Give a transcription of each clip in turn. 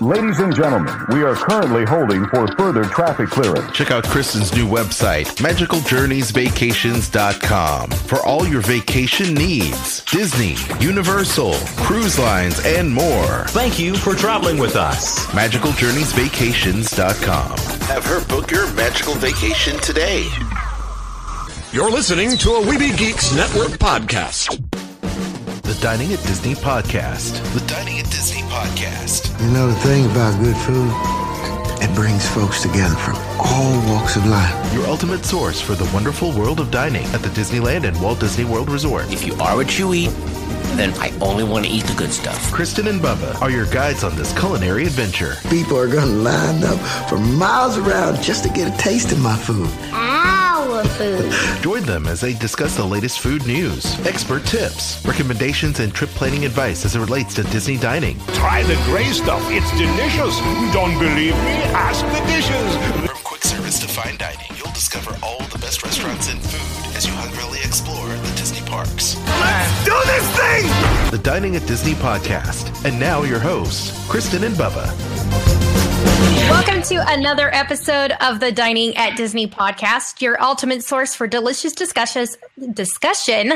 Ladies and gentlemen, we are currently holding for further traffic clearance. Check out Kristen's new website, magicaljourneysvacations.com, for all your vacation needs. Disney, Universal, cruise lines, and more. Thank you for traveling with us. magicaljourneysvacations.com. Have her book your magical vacation today. You're listening to a Weeby Geeks Network podcast. The Dining at Disney podcast. The Dining at Disney podcast. You know the thing about good food? It brings folks together from all walks of life. Your ultimate source for the wonderful world of dining at the Disneyland and Walt Disney World Resort. If you are what you eat, then I only want to eat the good stuff. Kristen and Bubba are your guides on this culinary adventure. People are going to line up for miles around just to get a taste of my food. Ah. Our food. Join them as they discuss the latest food news, expert tips, recommendations, and trip planning advice as it relates to Disney dining. Try the gray stuff. It's delicious. Don't believe me? Ask the dishes. From quick service to fine dining, you'll discover all the best restaurants and food as you hungrily explore the Disney parks. Let's do this thing! The Dining at Disney podcast. And now your hosts, Kristen and Bubba. Welcome to another episode of the Dining at Disney podcast, your ultimate source for delicious discussions discussion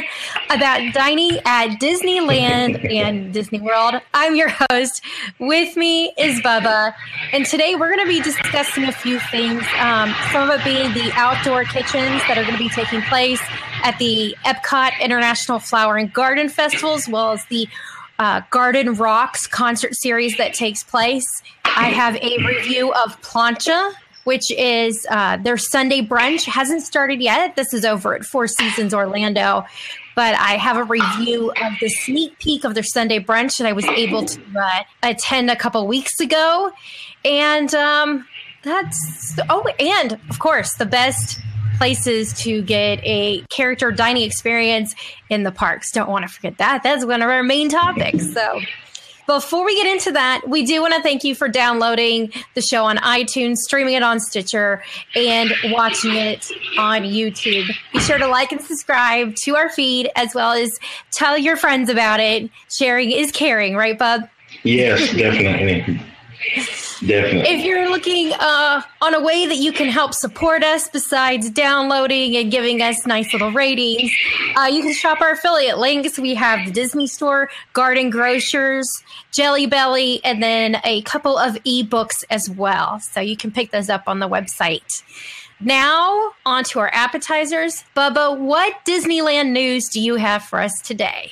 about dining at Disneyland and Disney World. I'm your host. With me is Bubba, and today we're going to be discussing a few things. Um, some of it being the outdoor kitchens that are going to be taking place at the Epcot International Flower and Garden Festival, as well as the uh, Garden Rocks concert series that takes place. I have a review of Plancha, which is uh, their Sunday brunch. Hasn't started yet. This is over at Four Seasons Orlando. But I have a review of the sneak peek of their Sunday brunch that I was able to uh, attend a couple weeks ago. And um, that's, oh, and of course, the best places to get a character dining experience in the parks. Don't want to forget that. That's one of our main topics. So, before we get into that, we do want to thank you for downloading the show on iTunes, streaming it on Stitcher, and watching it on YouTube. Be sure to like and subscribe to our feed as well as tell your friends about it. Sharing is caring, right, Bub? Yes, definitely. Definitely. If you're looking uh, on a way that you can help support us besides downloading and giving us nice little ratings, uh, you can shop our affiliate links. We have the Disney Store, Garden Grocers, Jelly Belly, and then a couple of ebooks as well. So you can pick those up on the website. Now, on to our appetizers. Bubba, what Disneyland news do you have for us today?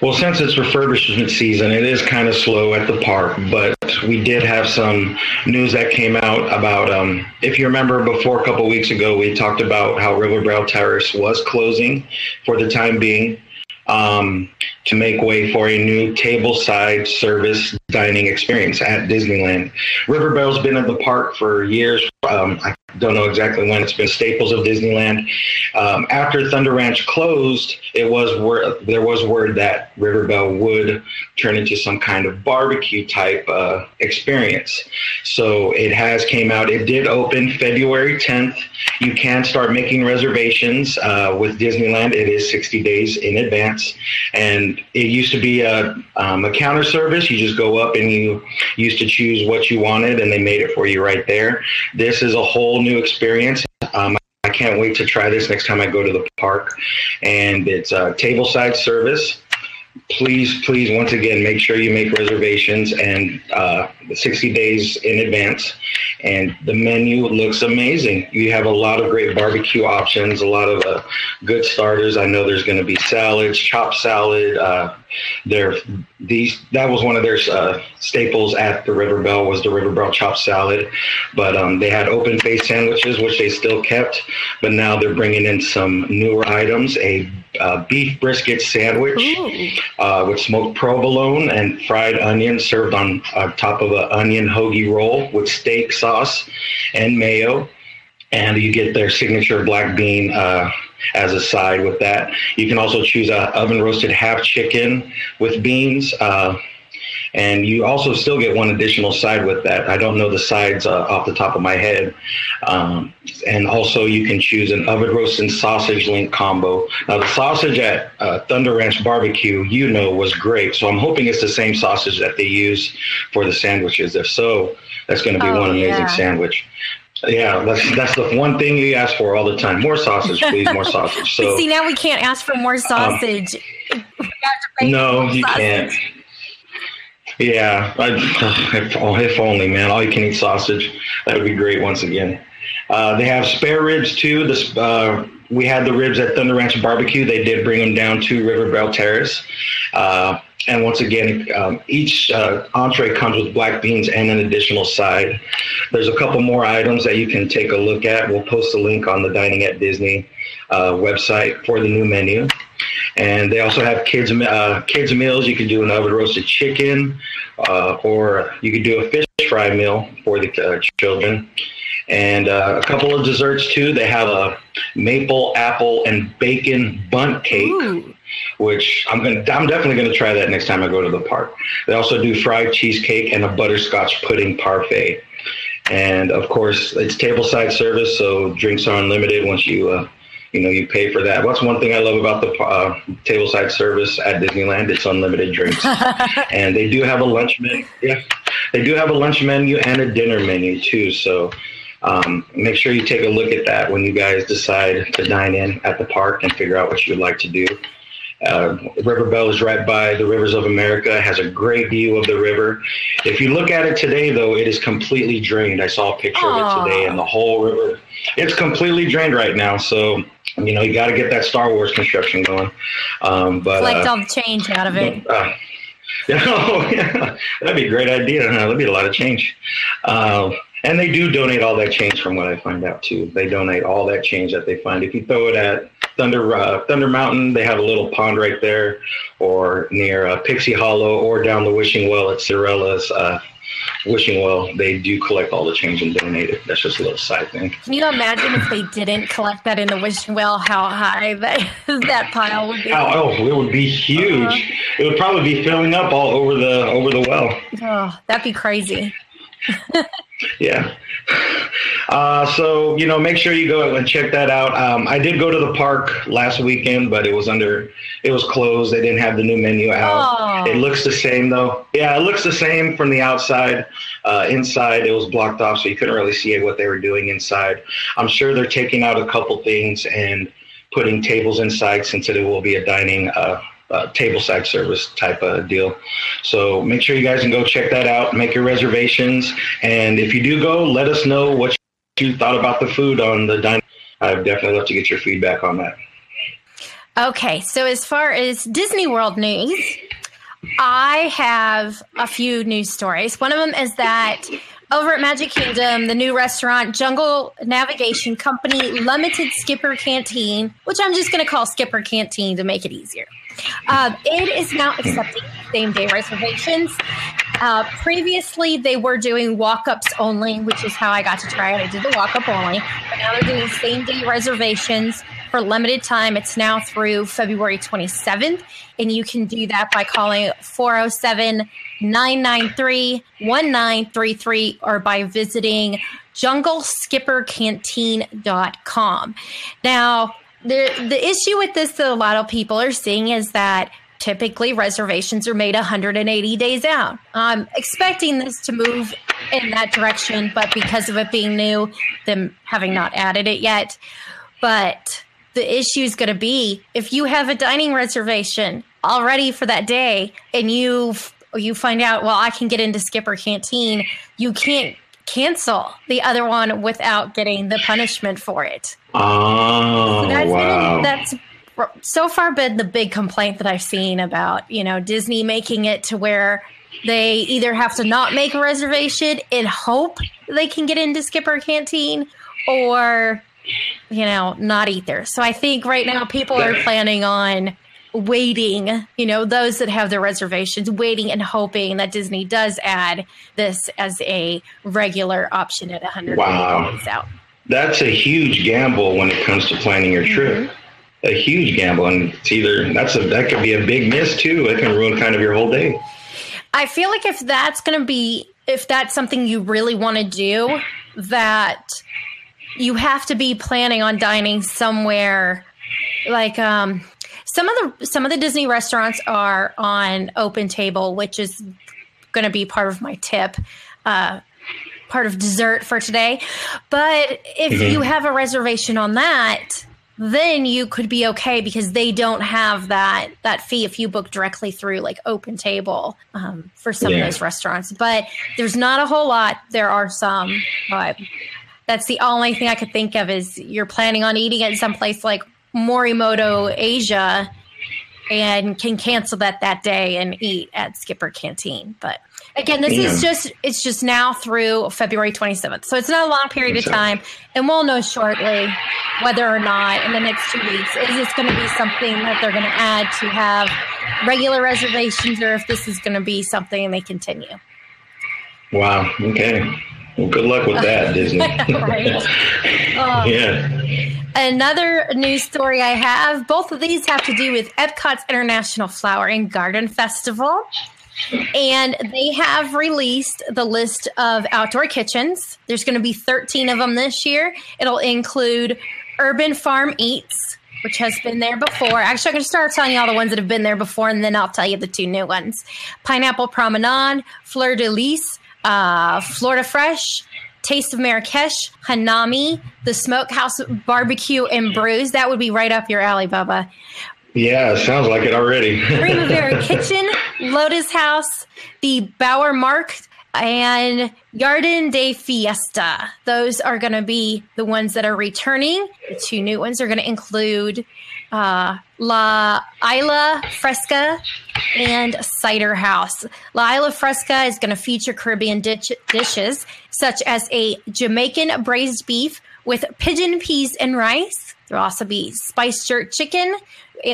Well, since it's refurbishment season, it is kind of slow at the park, but we did have some news that came out about, um, if you remember before a couple weeks ago, we talked about how River Belle Terrace was closing for the time being um, to make way for a new tableside service dining experience at Disneyland. River Belle's been at the park for years. Um, I don't know exactly when. It's been staples of Disneyland. Um, after Thunder Ranch closed, it was word, there was word that River Belle would turn into some kind of barbecue type uh, experience. So it has came out. It did open February 10th. You can start making reservations uh, with Disneyland. It is 60 days in advance, and it used to be a, um, a counter service. You just go up and you used to choose what you wanted, and they made it for you right there. This is a whole new experience. Um, I can't wait to try this next time I go to the park. And it's a tableside service. Please, please, once again, make sure you make reservations and uh, 60 days in advance. And the menu looks amazing. You have a lot of great barbecue options, a lot of uh, good starters. I know there's going to be salads, chopped salad. Uh, there, these that was one of their uh, staples at the River Belle was the River Belle chopped salad. But um, they had open face sandwiches, which they still kept. But now they're bringing in some newer items: a uh, beef brisket sandwich uh, with smoked provolone and fried onion served on uh, top of an onion hoagie roll with steak sauce and mayo. And you get their signature black bean uh, as a side with that. You can also choose a oven roasted half chicken with beans. Uh, and you also still get one additional side with that. I don't know the sides uh, off the top of my head. Um, and also, you can choose an oven roast and sausage link combo. Now, the sausage at uh, Thunder Ranch Barbecue, you know, was great. So I'm hoping it's the same sausage that they use for the sandwiches. If so, that's going to be Oh, one amazing yeah. sandwich. Yeah, that's that's the one thing you ask for all the time. More sausage, please. More sausage. So See, now we can't ask for more sausage. Have to pay no, you sausage. can't. Yeah, I, if, oh, if only, man. All you can eat sausage. That would be great once again. Uh, they have spare ribs too. This uh, we had the ribs at Thunder Ranch Barbecue. They did bring them down to River Belle Terrace. Uh, and once again, um, each uh, entree comes with black beans and an additional side. There's a couple more items that you can take a look at. We'll post a link on the Dining at Disney uh, website for the new menu. And they also have kids uh, kids meals. You can do an oven roasted chicken, uh, or you could do a fish fry meal for the uh, children. And uh, a couple of desserts too. They have a maple apple and bacon Bundt cake, which I'm gonna I'm definitely gonna try that next time I go to the park. They also do fried cheesecake and a butterscotch pudding parfait. And of course, it's tableside service, so drinks are unlimited once you uh, you know you pay for that. What's one thing I love about the uh, tableside service at Disneyland. It's unlimited drinks, and they do have a lunch menu. Yeah, they do have a lunch menu and a dinner menu too. So um, make sure you take a look at that when you guys decide to dine in at the park and figure out what you'd like to do. Uh, River Belle is right by the Rivers of America. It has a great view of the river. If you look at it today, though, it is completely drained. I saw a picture of it today, and the whole river, it's completely drained right now. So, you know, you got to get that Star Wars construction going. Um, but Collect uh, all the change out of it. uh, oh, yeah, that'd be a great idea. Huh? That'd be a lot of change. Uh, and they do donate all that change, from what I find out too. They donate all that change that they find. If you throw it at Thunder uh, Thunder Mountain, they have a little pond right there, or near uh, Pixie Hollow, or down the Wishing Well at Cirella's uh, Wishing Well. They do collect all the change and donate it. That's just a little side thing. Can you imagine if they didn't collect that in the wishing well, how high that, that pile would be? Oh, oh, it would be huge. Uh-huh. It would probably be filling up all over the over the well. Oh, that'd be crazy. Yeah. Uh, so you know, make sure you go and check that out. Um, I did go to the park last weekend, but it was under, it was closed. They didn't have the new menu out. Oh. It looks the same though. Yeah, it looks the same from the outside. Uh, inside, it was blocked off, so you couldn't really see what they were doing inside. I'm sure they're taking out a couple things and putting tables inside since it will be a dining. Uh, uh, table side service type of deal. So make sure you guys can go check that out, make your reservations, and if you do go, let us know what you thought about the food on the dining. I'd definitely love to get your feedback on that. Okay, so as far as Disney World news, I have a few news stories. One of them is that over at Magic Kingdom, the new restaurant Jungle Navigation Company Limited Skipper Canteen, which I'm just going to call Skipper Canteen to make it easier. Uh, it is now accepting same day reservations. Uh, previously, they were doing walk ups only, which is how I got to try it. I did the walk up only, but now they're doing same day reservations for limited time. It's now through February 27th, and you can do that by calling 407 993 1933 or by visiting jungleskippercanteen.com. Now, the, the issue with this that a lot of people are seeing is that typically reservations are made 180 days out. I'm expecting this to move in that direction, but because of it being new, them having not added it yet. But the issue is going to be if you have a dining reservation already for that day and you you find out well I can get into Skipper Canteen, you can't cancel the other one without getting the punishment for it. Oh, That's wow. that's so far been the big complaint that I've seen about you know Disney making it to where they either have to not make a reservation and hope they can get into Skipper Canteen or you know not either. So I think right now people are planning on waiting, you know, those that have their reservations, waiting and hoping that Disney does add this as a regular option at 100 Wow. days out. That's a huge gamble when it comes to planning your trip. A huge gamble, and it's either that's a that could be a big miss too. It can ruin kind of your whole day. I feel like if that's going to be, if that's something you really want to do, that you have to be planning on dining somewhere like um some of the some of the Disney restaurants are on open table, which is going to be part of my tip. Uh, part of dessert for today. But if mm-hmm. you have a reservation on that, then you could be okay because they don't have that that fee if you book directly through like open table um, for some yeah. of those restaurants but there's not a whole lot there are some but that's the only thing i could think of is you're planning on eating at some place like morimoto asia and can cancel that that day and eat at skipper canteen but Again, this is just it's just now through February 27th. So it's not a long period of time. And we'll know shortly whether or not in the next two weeks is this going to be something that they're going to add to have regular reservations or if this is going to be something they continue. Wow. Okay. Well, good luck with that, Disney. um, yeah. Another news story I have, both of these have to do with Epcot's International Flower and Garden Festival. And they have released the list of outdoor kitchens. There's going to be 13 of them this year. It'll include Urban Farm Eats, which has been there before. Actually, I'm going to start telling you all the ones that have been there before, and then I'll tell you the two new ones Pineapple Promenade, Fleur de Lis, uh, Florida Fresh, Taste of Marrakesh, Hanami, the Smokehouse Barbecue and Brews. That would be right up your alley, Bubba. Yeah, sounds like it already. Primavera Kitchen, Lotus House, the Bauer Markt, and Jardin de Fiesta. Those are going to be the ones that are returning. The two new ones are going to include uh, La Isla Fresca and Cider House. La Isla Fresca is going to feature Caribbean dish- dishes such as a Jamaican braised beef with pigeon peas and rice. There'll also be spiced jerk chicken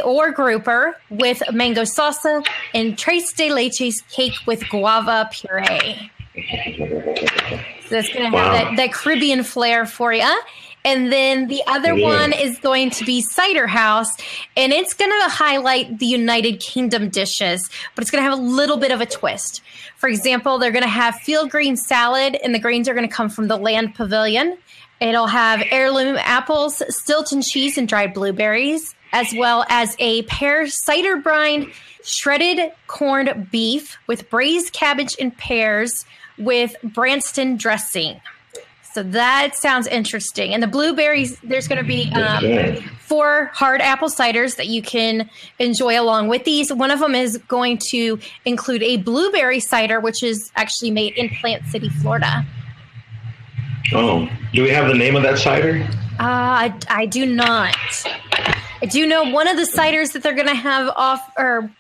or grouper with mango salsa and tres de leches cake with guava puree. So it's going to wow. have that, that Caribbean flair for you. And then the other yeah. one is going to be Cider House, and it's going to highlight the United Kingdom dishes, but it's going to have a little bit of a twist. For example, they're going to have field green salad, and the greens are going to come from the Land Pavilion. It'll have heirloom apples, Stilton cheese, and dried blueberries as well as a pear cider brine, shredded corned beef with braised cabbage and pears with Branston dressing. So that sounds interesting. And the blueberries, there's going to be um, four hard apple ciders that you can enjoy along with these. One of them is going to include a blueberry cider, which is actually made in Plant City, Florida. Oh, do we have the name of that cider? Uh, I, I do not. I do know one of the ciders that they're going to have off, or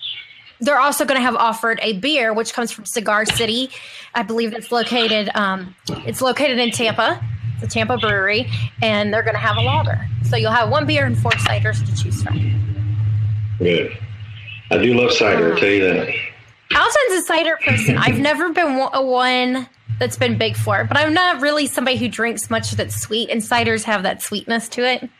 they're also going to have offered a beer, which comes from Cigar City. I believe it's located. Um, it's located in Tampa, the Tampa Brewery, and they're going to have a lager. So you'll have one beer and four ciders to choose from. Good. I do love cider. Uh, I'll tell you that. Alton's a cider person. I've never been one that's been big for it, but I'm not really somebody who drinks much that's sweet, and ciders have that sweetness to it.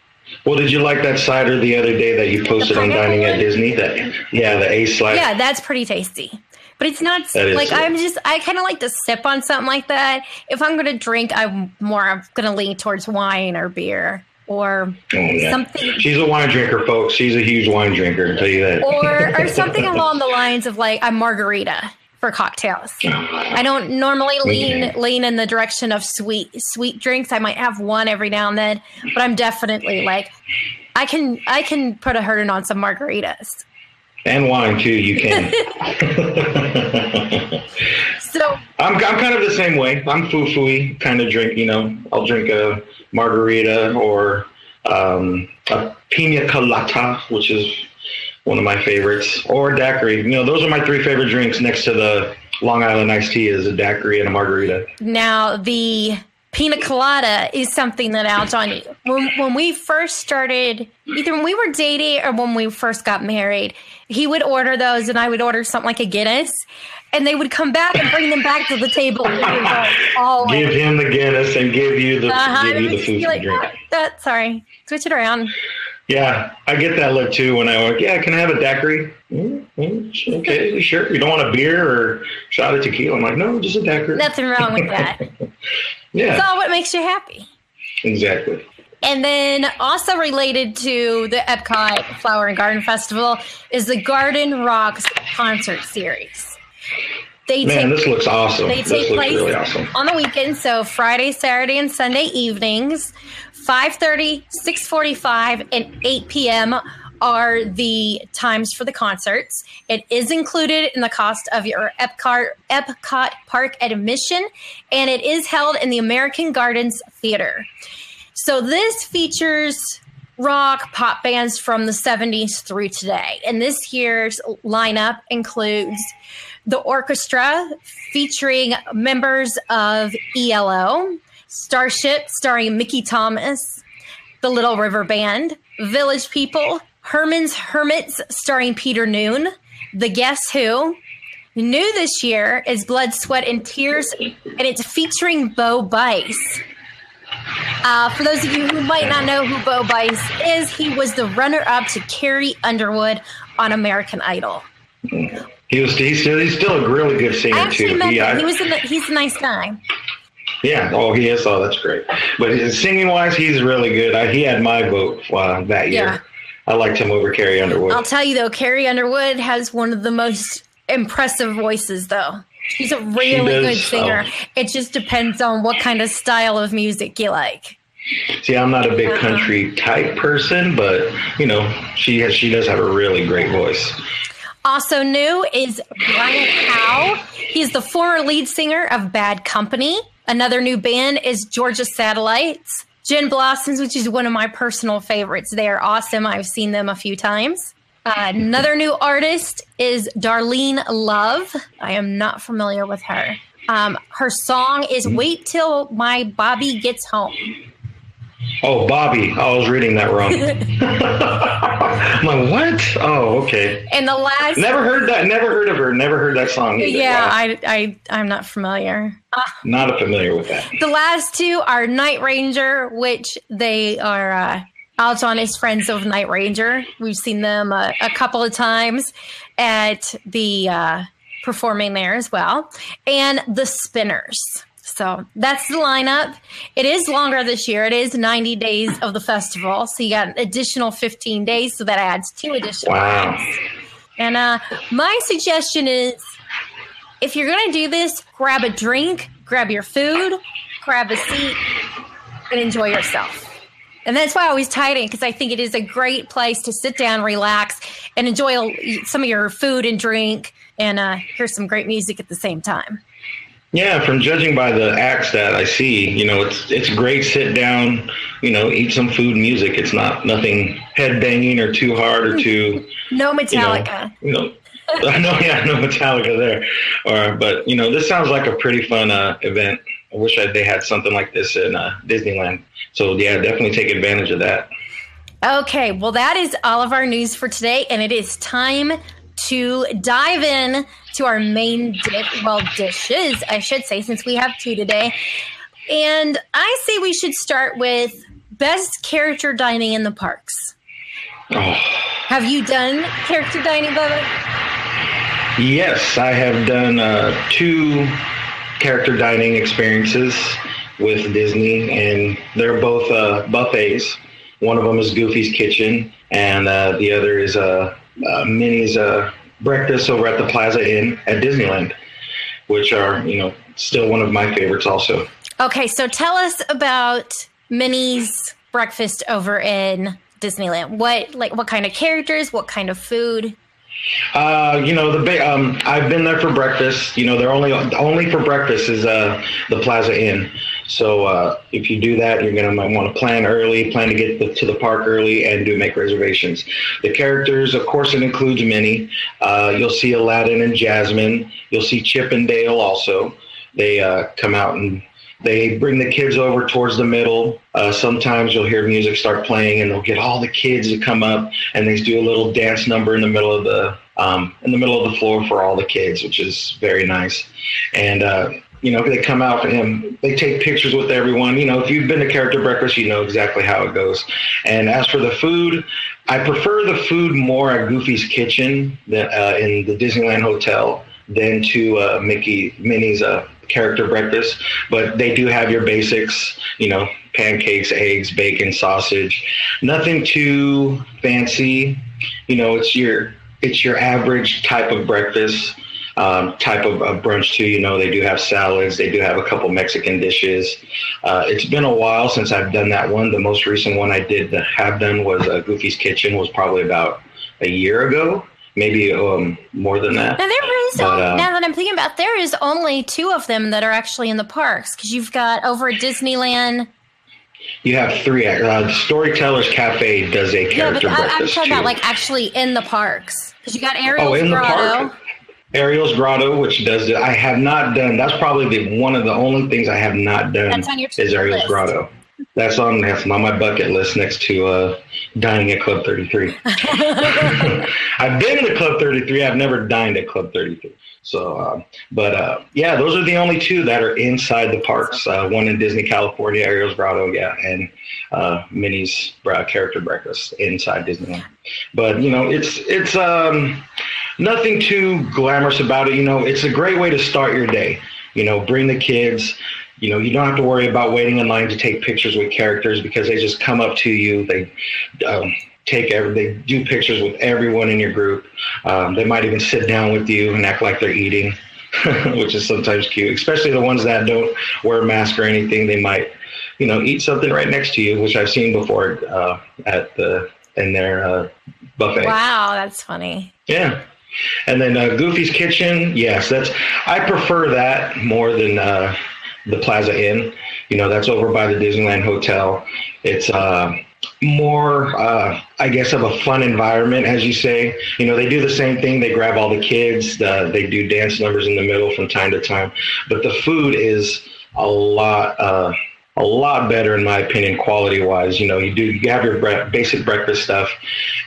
Well, did you like that cider the other day that you posted on Dining at Disney? That yeah, the Ace cider. Yeah, that's pretty tasty. But it's not like I'm just I kind of like to sip on something like that. If I'm going to drink, I'm more I'm going to lean towards wine or beer or oh, yeah. something. She's a wine drinker, folks. She's a huge wine drinker. I'll tell you that. Or or something along the lines of like a margarita for cocktails. I don't normally lean lean in the direction of sweet sweet drinks. I might have one every now and then, but I'm definitely like I can I can put a hurting on some margaritas. And wine too, you can. so I'm I'm kind of the same way. I'm foo foo kind of drink. You know, I'll drink a margarita or um, a pina colada, which is one of my favorites, or daiquiri. You know, those are my three favorite drinks next to the Long Island iced tea is a daiquiri and a margarita. Now, the pina colada is something that Alton, when, when we first started, either when we were dating or when we first got married, he would order those and I would order something like a Guinness. And they would come back and bring them back to the table. give him the Guinness and give you the, uh-huh. give you the food like, drink. That, sorry, switch it around. Yeah, I get that look too when I work. Yeah, can I have a daiquiri? Mm-hmm. Okay, sure. You don't want a beer or shot of tequila? I'm like, no, just a daiquiri. Nothing wrong with that. yeah, it's all what makes you happy. Exactly. And then also related to the Epcot Flower and Garden Festival is the Garden Rocks concert series. They Man, take, this looks awesome. They take place really awesome. on the weekend, so Friday, Saturday, and Sunday evenings, 5.30, 6.45, and 8 p.m. are the times for the concerts. It is included in the cost of your Epcot, Epcot Park admission, and it is held in the American Gardens Theater. So this features rock pop bands from the 70s through today. And this year's lineup includes the orchestra featuring members of ELO, Starship starring Mickey Thomas, the Little River Band, Village People, Herman's Hermits starring Peter Noone, The Guess Who. New this year is Blood, Sweat, and Tears, and it's featuring Bo Bice. Uh, for those of you who might not know who Bo Bice is, he was the runner-up to Carrie Underwood on American Idol. He was. He's still, he's still a really good singer I too. He, him. he was. A, he's a nice guy. Yeah. Oh, he is. Oh, that's great. But singing wise, he's really good. I, he had my vote uh, that year. Yeah. I liked him over Carrie Underwood. I'll tell you though, Carrie Underwood has one of the most impressive voices, though. She's a really good singer. Oh. It just depends on what kind of style of music you like. See, I'm not a big uh-huh. country type person, but you know, she has, she does have a really great voice. Also new is Brian Howe. He's the former lead singer of Bad Company. Another new band is Georgia Satellites. Gin Blossoms, which is one of my personal favorites. They are awesome. I've seen them a few times. Uh, another new artist is Darlene Love. I am not familiar with her. Um, her song is Wait Till My Bobby Gets Home. Oh, Bobby. I was reading that wrong. I'm like, what? Oh, okay. And the last. Never heard that. Never heard of her. Never heard that song. Either. Yeah, wow. I, I, I'm not familiar. Not familiar with that. The last two are Night Ranger, which they are. Uh, Alton is friends of Night Ranger. We've seen them uh, a couple of times at the uh, performing there as well, and the Spinners. So that's the lineup. It is longer this year. It is 90 days of the festival. So you got an additional 15 days. So that adds two additional wow. days. And uh, my suggestion is if you're going to do this, grab a drink, grab your food, grab a seat, and enjoy yourself. And that's why I always tie it in because I think it is a great place to sit down, relax, and enjoy some of your food and drink and uh, hear some great music at the same time. Yeah, from judging by the acts that I see, you know, it's it's great. Sit down, you know, eat some food, music. It's not nothing head banging or too hard or too. no Metallica. You know, you know no, yeah, no Metallica there. Or, but you know, this sounds like a pretty fun uh, event. I wish I, they had something like this in uh, Disneyland. So yeah, definitely take advantage of that. Okay, well, that is all of our news for today, and it is time to dive in to our main dish, well, dishes, I should say, since we have two today. And I say we should start with best character dining in the parks. Oh. Have you done character dining, Bubba? Yes, I have done uh, two character dining experiences with Disney, and they're both uh, buffets. One of them is Goofy's Kitchen, and uh, the other is uh, uh, Minnie's uh, breakfast over at the Plaza Inn at Disneyland, which are you know still one of my favorites also. Okay, so tell us about Minnie's breakfast over in Disneyland. What like what kind of characters? What kind of food? Uh, you know the big. Um, I've been there for breakfast. You know, they're only only for breakfast is uh, the Plaza Inn. So uh, if you do that, you're gonna might want to plan early, plan to get the, to the park early, and do make reservations. The characters, of course, it includes Minnie. Uh, you'll see Aladdin and Jasmine. You'll see Chip and Dale also. They uh, come out and they bring the kids over towards the middle. Uh, sometimes you'll hear music start playing, and they'll get all the kids to come up, and they do a little dance number in the middle of the um, in the middle of the floor for all the kids, which is very nice. And uh, you know, they come out for him. they take pictures with everyone. You know, if you've been to character breakfast, you know exactly how it goes. And as for the food, I prefer the food more at Goofy's Kitchen than uh, in the Disneyland Hotel than to uh, Mickey Minnie's uh, character breakfast. But they do have your basics, you know, pancakes, eggs, bacon, sausage. Nothing too fancy. You know, it's your it's your average type of breakfast um, type of, of, brunch too. You know, they do have salads. They do have a couple Mexican dishes. Uh, it's been a while since I've done that one. The most recent one I did that have done was uh, Goofy's Kitchen. Was probably about a year ago, maybe um, more than that. Now there is but, uh, now that I'm thinking about, there is only two of them that are actually in the parks because you've got over at Disneyland. You have three. Uh, Storytellers Cafe does a character yeah, but I, I'm talking about like actually in the parks because you got Ariel's oh, in Grotto. The park? Ariel's Grotto, which does it. I have not done. That's probably the one of the only things I have not done. That's on your is Ariel's list. Grotto. That's on that's on my bucket list next to uh, dining at Club 33. I've been to Club 33. I've never dined at Club 33. So, uh, but uh, yeah, those are the only two that are inside the parks. Uh, one in Disney California, Ariel's Grotto, yeah, and uh, Minnie's character breakfast inside Disneyland. But you know, it's it's um, nothing too glamorous about it. You know, it's a great way to start your day. You know, bring the kids. You know, you don't have to worry about waiting in line to take pictures with characters because they just come up to you. They um, take every, they do pictures with everyone in your group. Um, they might even sit down with you and act like they're eating, which is sometimes cute. Especially the ones that don't wear a mask or anything. They might, you know, eat something right next to you, which I've seen before uh, at the in their uh, buffet. Wow, that's funny. Yeah. And then uh, Goofy's Kitchen, yes, that's I prefer that more than uh, the Plaza Inn. You know, that's over by the Disneyland Hotel. It's uh, more, uh, I guess, of a fun environment, as you say. You know, they do the same thing. They grab all the kids. they do dance numbers in the middle from time to time. But the food is a lot uh, a lot better in my opinion quality wise you know you do you have your bre- basic breakfast stuff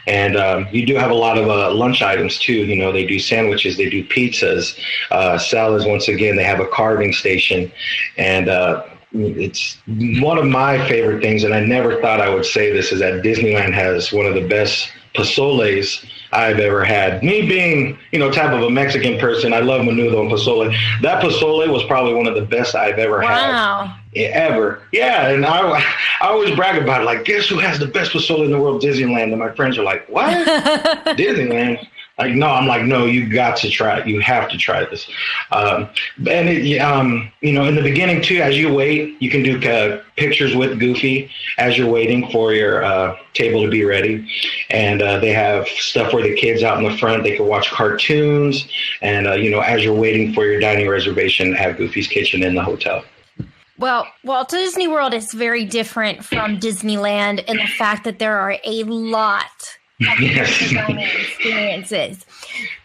and um, you do have a lot of uh, lunch items too you know they do sandwiches they do pizzas uh, salads once again they have a carving station and uh, it's one of my favorite things and i never thought i would say this is that disneyland has one of the best pozoles I've ever had. Me being, you know, type of a Mexican person, I love menudo and pozole. That pozole was probably one of the best I've ever wow. had ever. Yeah, and I, I always brag about it. Like, guess who has the best pozole in the world? Disneyland. And my friends are like, what? Disneyland? Like, no, I'm like, no, you got to try it. You have to try this. Um, and, it, um, you know, in the beginning, too, as you wait, you can do uh, pictures with Goofy as you're waiting for your uh, table to be ready. And uh, they have stuff where the kids out in the front, they can watch cartoons. And, uh, you know, as you're waiting for your dining reservation at Goofy's Kitchen in the hotel. Well, Walt Disney World is very different from Disneyland in the fact that there are a lot of experiences.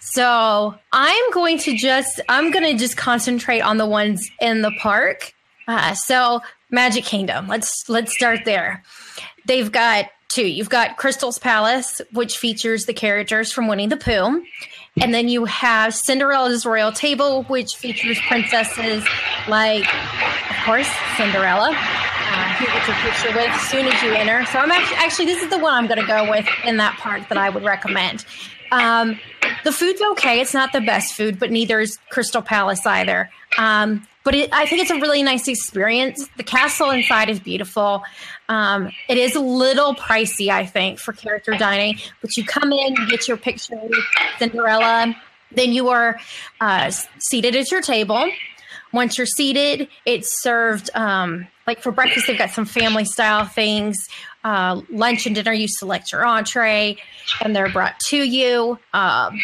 So I'm going to just I'm going to just concentrate on the ones in the park. Uh, so Magic Kingdom. Let's let's start there. They've got two. You've got Crystal's Palace, which features the characters from Winnie the Pooh. And then you have Cinderella's Royal Table, which features princesses like, of course, Cinderella, uh, your picture with as soon as you enter. So I'm actually, actually this is the one I'm going to go with in that part that I would recommend. Um, the food's okay. It's not the best food, but neither is Crystal Palace either. Um, but it, I think it's a really nice experience. The castle inside is beautiful. Um, it is a little pricey, I think, for character dining, but you come in, you get your picture with Cinderella, then you are uh, seated at your table. Once you're seated, it's served um, like for breakfast. They've got some family style things. Uh, lunch and dinner, you select your entree, and they're brought to you. Um,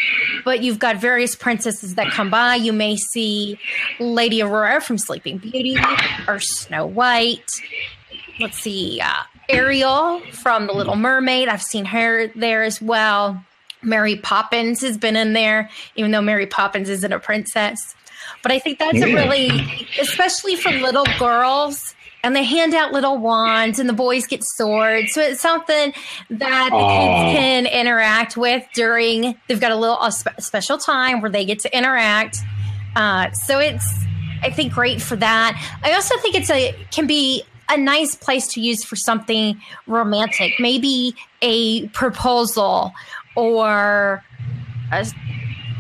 but you've got various princesses that come by. You may see Lady Aurora from Sleeping Beauty or Snow White. Let's see, uh, Ariel from The Little Mermaid. I've seen her there as well. Mary Poppins has been in there, even though Mary Poppins isn't a princess. But I think that's yeah. a really, especially for little girls, and they hand out little wands and the boys get swords. So it's something that the Aww. kids can interact with during, they've got a little a spe- special time where they get to interact. Uh, so it's, I think great for that. I also think it's a can be a nice place to use for something romantic, maybe a proposal or a,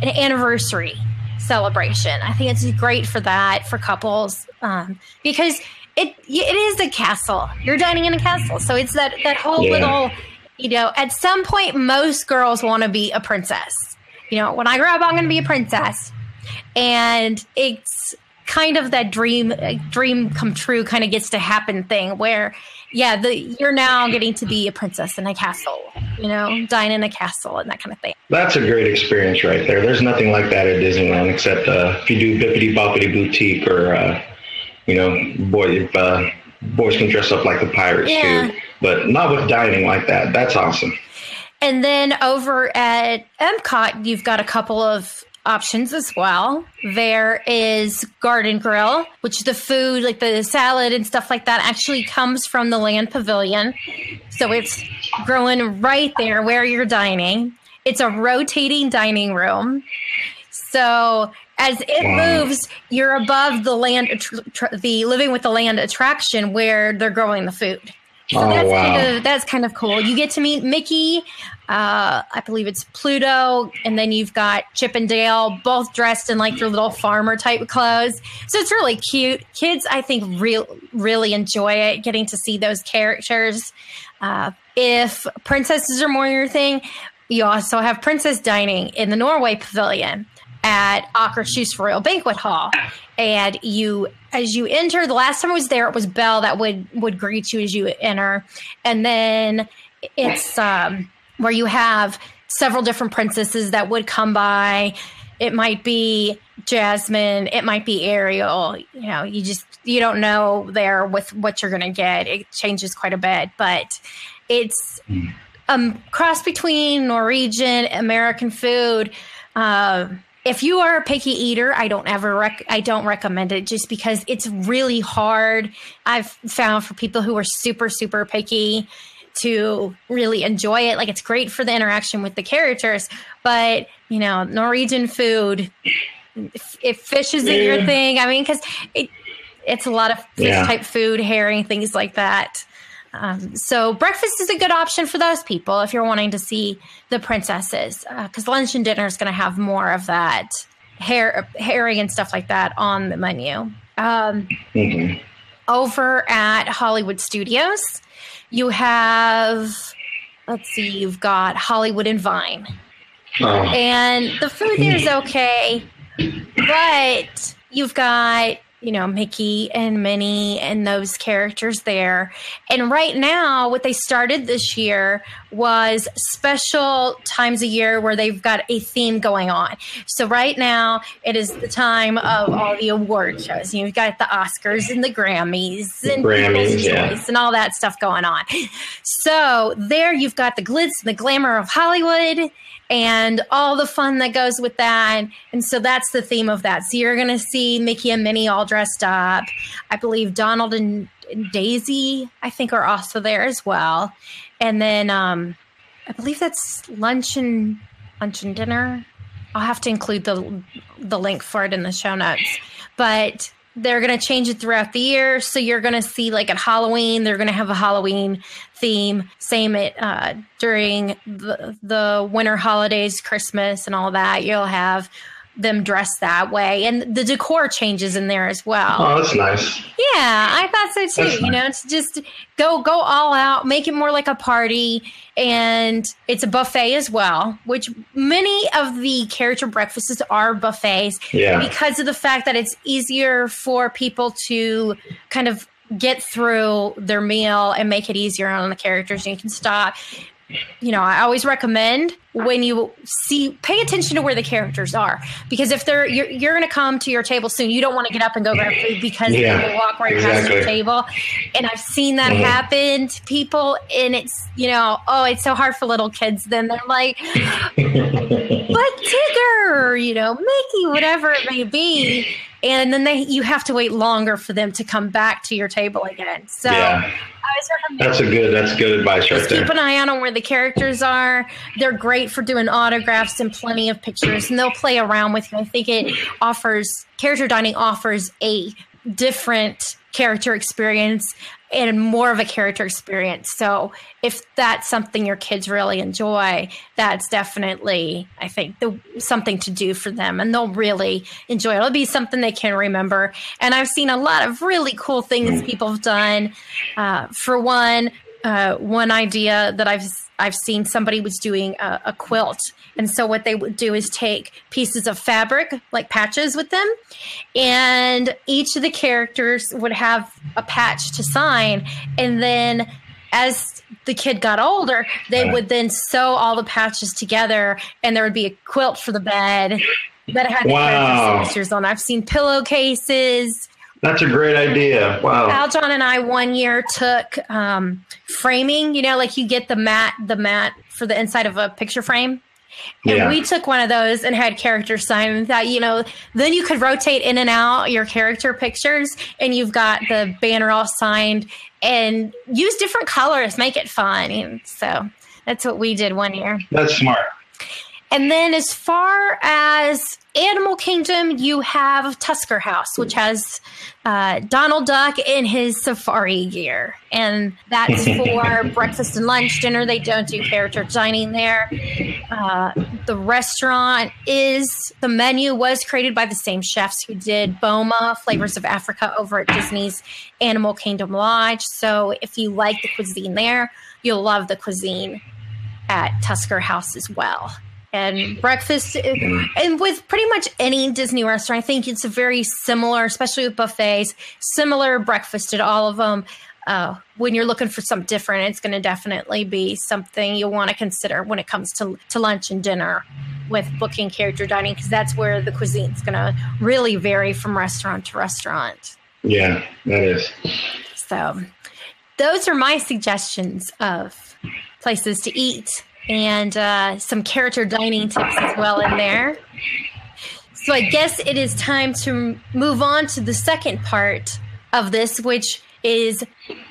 an anniversary celebration. I think it's great for that for couples um, because it it is a castle. You're dining in a castle, so it's that that whole yeah. little. You know, at some point, most girls want to be a princess. You know, when I grow up, I'm going to be a princess, and it's kind of that dream dream come true kind of gets to happen thing where yeah the you're now getting to be a princess in a castle you know dine in a castle and that kind of thing that's a great experience right there there's nothing like that at disneyland except uh, if you do Bibbidi Bobbidi Boutique or uh, you know boy if, uh, boys can dress up like the pirates yeah. too but not with dining like that that's awesome and then over at epcot you've got a couple of options as well. There is Garden Grill, which the food, like the salad and stuff like that, actually comes from the Land Pavilion. So it's growing right there where you're dining. It's a rotating dining room. So as it moves, you're above the land, the living with the land attraction where they're growing the food. So oh, that's wow. kind of that's kind of cool. You get to meet Mickey uh, I believe it's Pluto, and then you've got Chip and Dale, both dressed in like their little farmer type clothes. So it's really cute. Kids, I think, real really enjoy it, getting to see those characters. Uh, if princesses are more your thing, you also have princess dining in the Norway Pavilion at Akershus Royal Banquet Hall. And you, as you enter, the last time I was there, it was Belle that would would greet you as you enter, and then it's um where you have several different princesses that would come by. It might be Jasmine, it might be Ariel. You know, you just you don't know there with what you're going to get. It changes quite a bit, but it's a cross between Norwegian American food. Uh, if you are a picky eater, I don't ever rec- I don't recommend it just because it's really hard. I've found for people who are super super picky, to really enjoy it. Like it's great for the interaction with the characters, but you know, Norwegian food, if, if fish isn't yeah. your thing, I mean, because it, it's a lot of fish yeah. type food, herring, things like that. Um, so breakfast is a good option for those people if you're wanting to see the princesses, because uh, lunch and dinner is going to have more of that hair, herring and stuff like that on the menu. Um, mm-hmm. Over at Hollywood Studios, you have, let's see, you've got Hollywood and Vine. Oh. And the food there is okay, but you've got you know, Mickey and Minnie and those characters there. And right now, what they started this year was special times a year where they've got a theme going on. So right now, it is the time of all the award shows. You've got the Oscars and the Grammys and Grammys, yeah. and all that stuff going on. So there, you've got the glitz and the glamour of Hollywood and all the fun that goes with that. And so that's the theme of that. So you're going to see Mickey and Minnie all dressed up. I believe Donald and Daisy, I think, are also there as well. And then um, I believe that's lunch and lunch and dinner. I'll have to include the the link for it in the show notes. But they're going to change it throughout the year. So you're going to see, like at Halloween, they're going to have a Halloween theme. Same it uh, during the, the winter holidays, Christmas, and all that. You'll have them dressed that way, and the decor changes in there as well. Oh, that's nice. Yeah, I thought so too. That's you nice. know, it's just go go all out, make it more like a party, and it's a buffet as well. Which many of the character breakfasts are buffets, yeah. because of the fact that it's easier for people to kind of get through their meal and make it easier on the characters. And you can stop you know, I always recommend when you see, pay attention to where the characters are because if they're you're, you're going to come to your table soon, you don't want to get up and go grab food because yeah, they will walk right exactly. past your table. And I've seen that mm-hmm. happen to people, and it's you know, oh, it's so hard for little kids. Then they're like, but Tigger, you know, Mickey, whatever it may be and then they you have to wait longer for them to come back to your table again. So yeah. That's a good. That's good advice right there. Keep an eye on where the characters are. They're great great for doing autographs and plenty of pictures, and they'll play around with you. I think it offers character dining offers a different character experience and more of a character experience. So if that's something your kids really enjoy, that's definitely I think the something to do for them and they'll really enjoy it. It'll be something they can remember. And I've seen a lot of really cool things people have done. Uh, for one, uh, one idea that I've I've seen somebody was doing a, a, quilt, and so what they would do is take pieces of fabric, like patches, with them, and each of the characters would have a patch to sign, and then as the kid got older, they would then sew all the patches together, and there would be a quilt for the bed that had wow. the signatures on. I've seen pillowcases. That's a great idea. Wow. Aljon and I one year took um, framing. You know, like you get the mat, the mat for the inside of a picture frame. And yeah. we took one of those and had characters sign that, you know, then you could rotate in and out your character pictures and you've got the banner all signed and use different colors, make it fun. And so that's what we did one year. That's smart. And then as far as Animal Kingdom, you have Tusker House, which has uh, Donald Duck in his safari gear. And that's for breakfast and lunch, dinner. They don't do character dining there. Uh, the restaurant is, the menu was created by the same chefs who did Boma, Flavors of Africa, over at Disney's Animal Kingdom Lodge. So if you like the cuisine there, you'll love the cuisine at Tusker House as well and breakfast and with pretty much any disney restaurant i think it's very similar especially with buffets similar breakfast at all of them uh, when you're looking for something different it's going to definitely be something you'll want to consider when it comes to, to lunch and dinner with booking character dining because that's where the cuisine is going to really vary from restaurant to restaurant. Yeah that is. So those are my suggestions of places to eat and uh, some character dining tips as well in there. So I guess it is time to move on to the second part of this, which is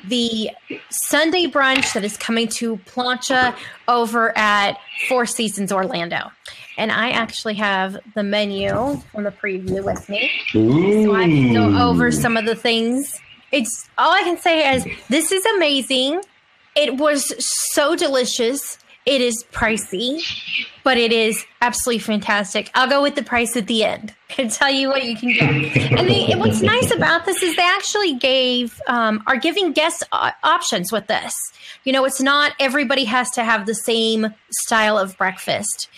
the Sunday brunch that is coming to Plancha over at Four Seasons Orlando. And I actually have the menu from the preview with me. Ooh. So I can go over some of the things. It's all I can say is this is amazing. It was so delicious. It is pricey, but it is absolutely fantastic. I'll go with the price at the end and tell you what you can get. And they, what's nice about this is they actually gave um, are giving guests options with this. You know, it's not everybody has to have the same style of breakfast.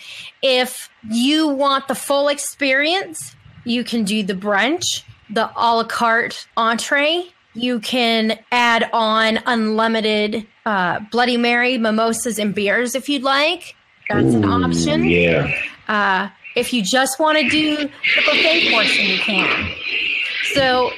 If you want the full experience, you can do the brunch, the a la carte entree. You can add on unlimited uh, Bloody Mary, mimosas, and beers if you'd like. That's Ooh, an option. Yeah. Uh, if you just want to do the buffet portion, you can. So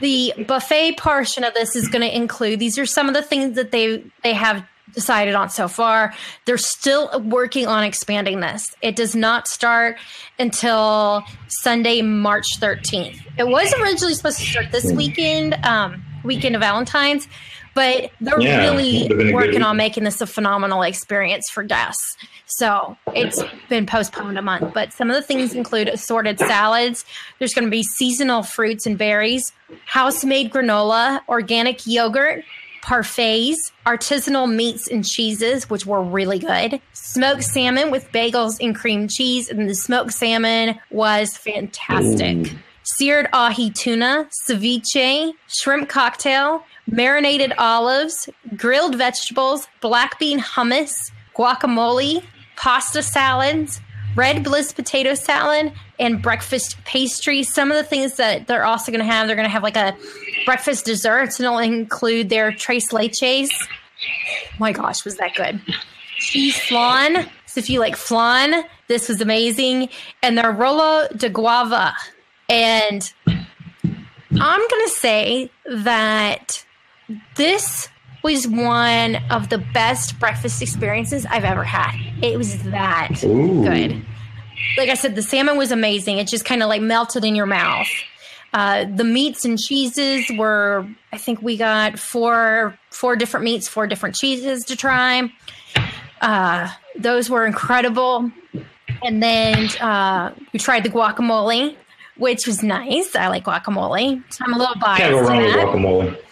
the buffet portion of this is going to include these are some of the things that they they have decided on so far. They're still working on expanding this. It does not start until Sunday, March 13th. It was originally supposed to start this weekend, um, weekend of Valentine's, but they're yeah, really working on making this a phenomenal experience for guests. So it's been postponed a month. But some of the things include assorted salads. There's going to be seasonal fruits and berries, house made granola, organic yogurt, parfaits, artisanal meats and cheeses, which were really good, smoked salmon with bagels and cream cheese. And the smoked salmon was fantastic. Ooh. Seared ahi tuna, ceviche, shrimp cocktail, marinated olives, grilled vegetables, black bean hummus, guacamole, pasta salads, red bliss potato salad, and breakfast pastry. Some of the things that they're also going to have, they're going to have like a breakfast desserts, and it'll include their tres leches. My gosh, was that good? Cheese flan. So if you like flan, this was amazing. And their rolo de guava. And I'm going to say that this was one of the best breakfast experiences I've ever had. It was that Ooh. good. Like I said, the salmon was amazing. It just kind of like melted in your mouth. Uh, the meats and cheeses were, I think we got four four different meats, four different cheeses to try. Uh, those were incredible. And then uh, we tried the guacamole, which was nice. I like guacamole. So I'm a little biased. Can't go wrong with guacamole.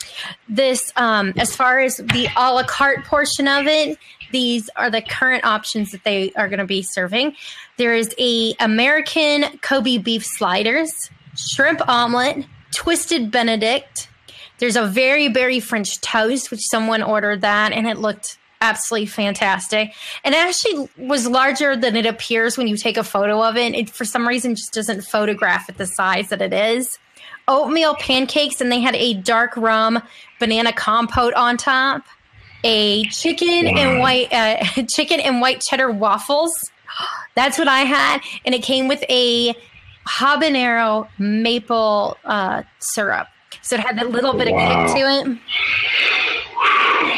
This, um, as far as the a la carte portion of it, these are the current options that they are going to be serving. There is a American Kobe beef sliders, shrimp omelet, twisted Benedict. There's a very berry French toast, which someone ordered that, and it looked absolutely fantastic. And it actually was larger than it appears when you take a photo of it. It for some reason just doesn't photograph at the size that it is. Oatmeal pancakes, and they had a dark rum banana compote on top. A chicken and white uh, chicken and white cheddar waffles. That's what I had, and it came with a habanero maple uh, syrup. So it had that little bit Wow. of kick to it.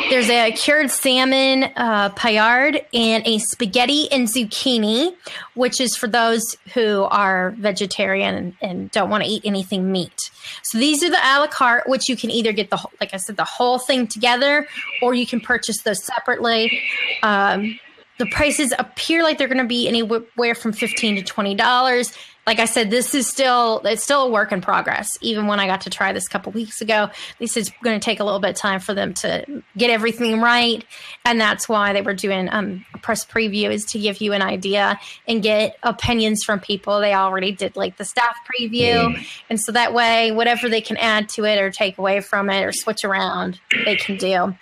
There's a cured salmon uh, paillard and a spaghetti and zucchini, which is for those who are vegetarian and, and don't want to eat anything meat. So these are the a la carte, which you can either get the like I said the whole thing together, or you can purchase those separately. Um, the prices appear like they're going to be anywhere from fifteen to twenty dollars. Like I said, this is still it's still a work in progress. Even when I got to try this a couple weeks ago, this is going to take a little bit of time for them to get everything right, and that's why they were doing um, a press preview is to give you an idea and get opinions from people. They already did like the staff preview, and so that way, whatever they can add to it or take away from it or switch around, they can do.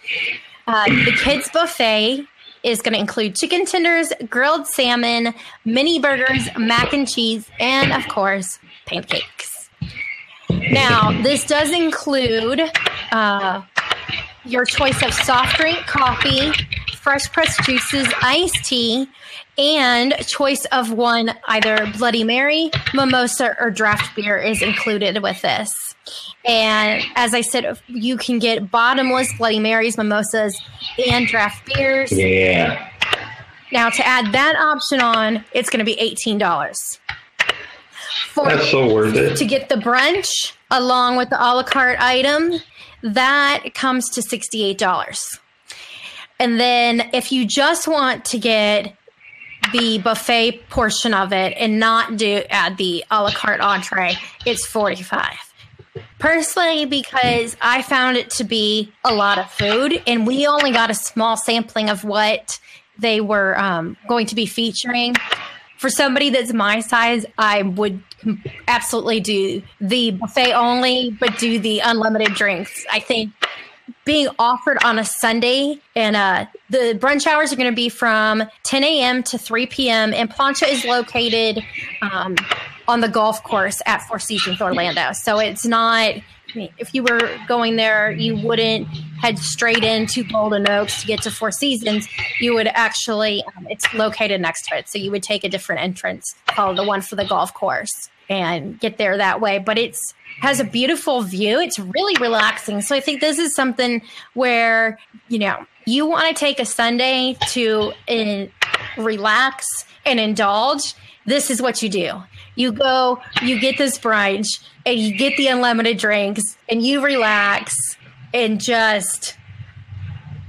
Uh, the kids buffet is going to include chicken tenders, grilled salmon, mini burgers, mac and cheese, and of course, pancakes. Now, this does include uh, your choice of soft drink, coffee, fresh pressed juices, iced tea, and choice of one either Bloody Mary, mimosa, or draft beer is included with this. And as I said, you can get bottomless Bloody Marys, mimosas, and draft beers. Yeah. Now, to add that option on, it's going to be eighteen dollars. For That's so worth it. to get the brunch along with the a la carte item, that comes to sixty-eight dollars. And then if you just want to get the buffet portion of it and not do add the a la carte entree, it's forty-five. Personally, because I found it to be a lot of food, and we only got a small sampling of what they were um, going to be featuring. For somebody that's my size, I would absolutely do the buffet only, but do the unlimited drinks. I think being offered on a Sunday, and uh, the brunch hours are going to be from 10 a.m. to 3 p.m. And Plancha is located um, on the golf course at Four Seasons Orlando. So it's not. If you were going there, you wouldn't head straight into Golden Oaks to get to Four Seasons. You would actually, um, it's located next to it. So you would take a different entrance called the one for the golf course and get there that way. But it's has a beautiful view. It's really relaxing. So I think this is something where, you know, you want to take a Sunday to uh, relax and indulge. This is what you do. You go, you get this brunch, and you get the unlimited drinks, and you relax and just,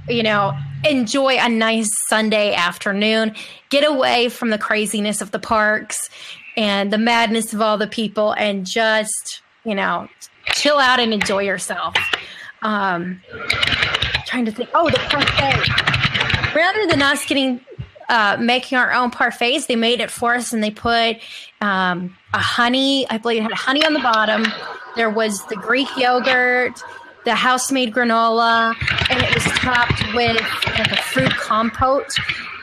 you know, enjoy a nice Sunday afternoon. Get away from the craziness of the parks and the madness of all the people, and just, you know, chill out and enjoy yourself. Um, trying to think. Oh, the parfait. Rather than us getting uh, making our own parfaits, they made it for us, and they put um, a honey. I believe it had honey on the bottom. There was the Greek yogurt, the house made granola, and it was topped with like a fruit compote.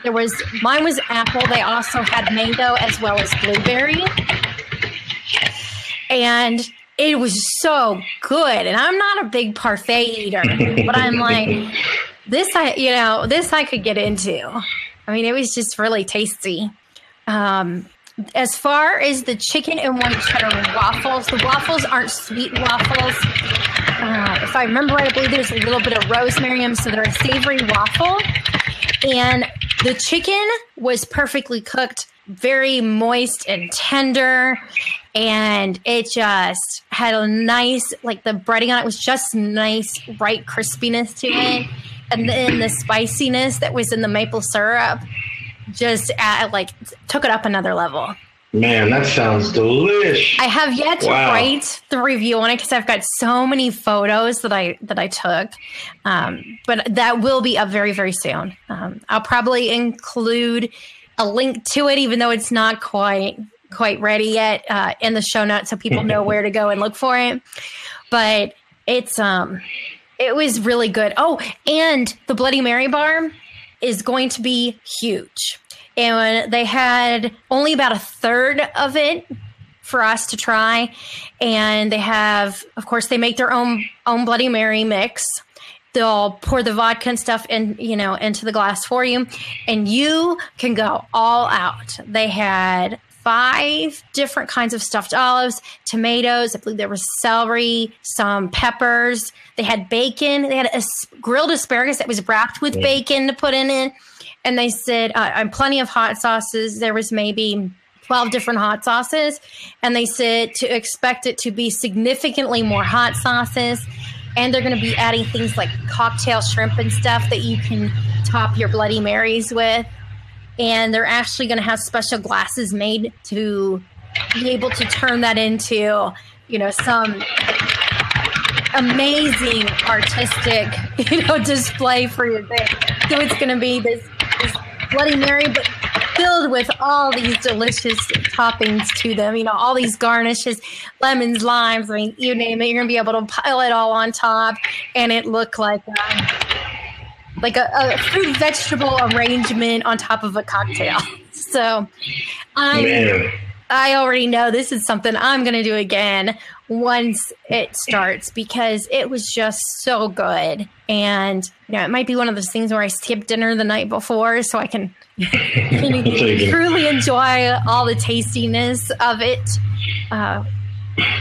There was mine was apple. They also had mango as well as blueberry, and it was so good. And I'm not a big parfait eater, but I'm like, this I you know this I could get into. I mean, it was just really tasty. Um, as far as the chicken and white cheddar waffles, the waffles aren't sweet waffles. Uh, if I remember right, I believe there's a little bit of rosemary in them, so they're a savory waffle. And the chicken was perfectly cooked, very moist and tender. And it just had a nice, like the breading on it was just nice, right crispiness to it. And then the spiciness that was in the maple syrup just at, like took it up another level. Man, that sounds delish. I have yet to Wow. write the review on it because I've got so many photos that I that I took, um, but that will be up very very soon. Um, I'll probably include a link to it, even though it's not quite quite ready yet, uh, in the show notes, so people know where to go and look for it. But it's um, it was really good. Oh, and the Bloody Mary bar is going to be huge. And they had only about a third of it for us to try. And they have, of course, they make their own own Bloody Mary mix. They'll pour the vodka and stuff in, you know, into the glass for you, and you can go all out. They had five different kinds of stuffed olives, tomatoes. I believe there was celery, some peppers. They had bacon. They had a grilled asparagus that was wrapped with bacon to put in it. And they said, uh, and plenty of hot sauces. There was maybe 12 different hot sauces. And they said to expect it to be significantly more hot sauces. And they're going to be adding things like cocktail shrimp and stuff that you can top your Bloody Marys with. And they're actually going to have special glasses made to be able to turn that into, you know, some amazing artistic, you know, display for your thing. So it's going to be this, this Bloody Mary, but filled with all these delicious toppings to them. You know, all these garnishes, lemons, limes. I mean, you name it. You're going to be able to pile it all on top, and it look like. Um, like a, a fruit vegetable arrangement on top of a cocktail. So, I Man. I already know this is something I'm going to do again once it starts because it was just so good. And you know, it might be one of those things where I skip dinner the night before so I can truly enjoy all the tastiness of it. Uh,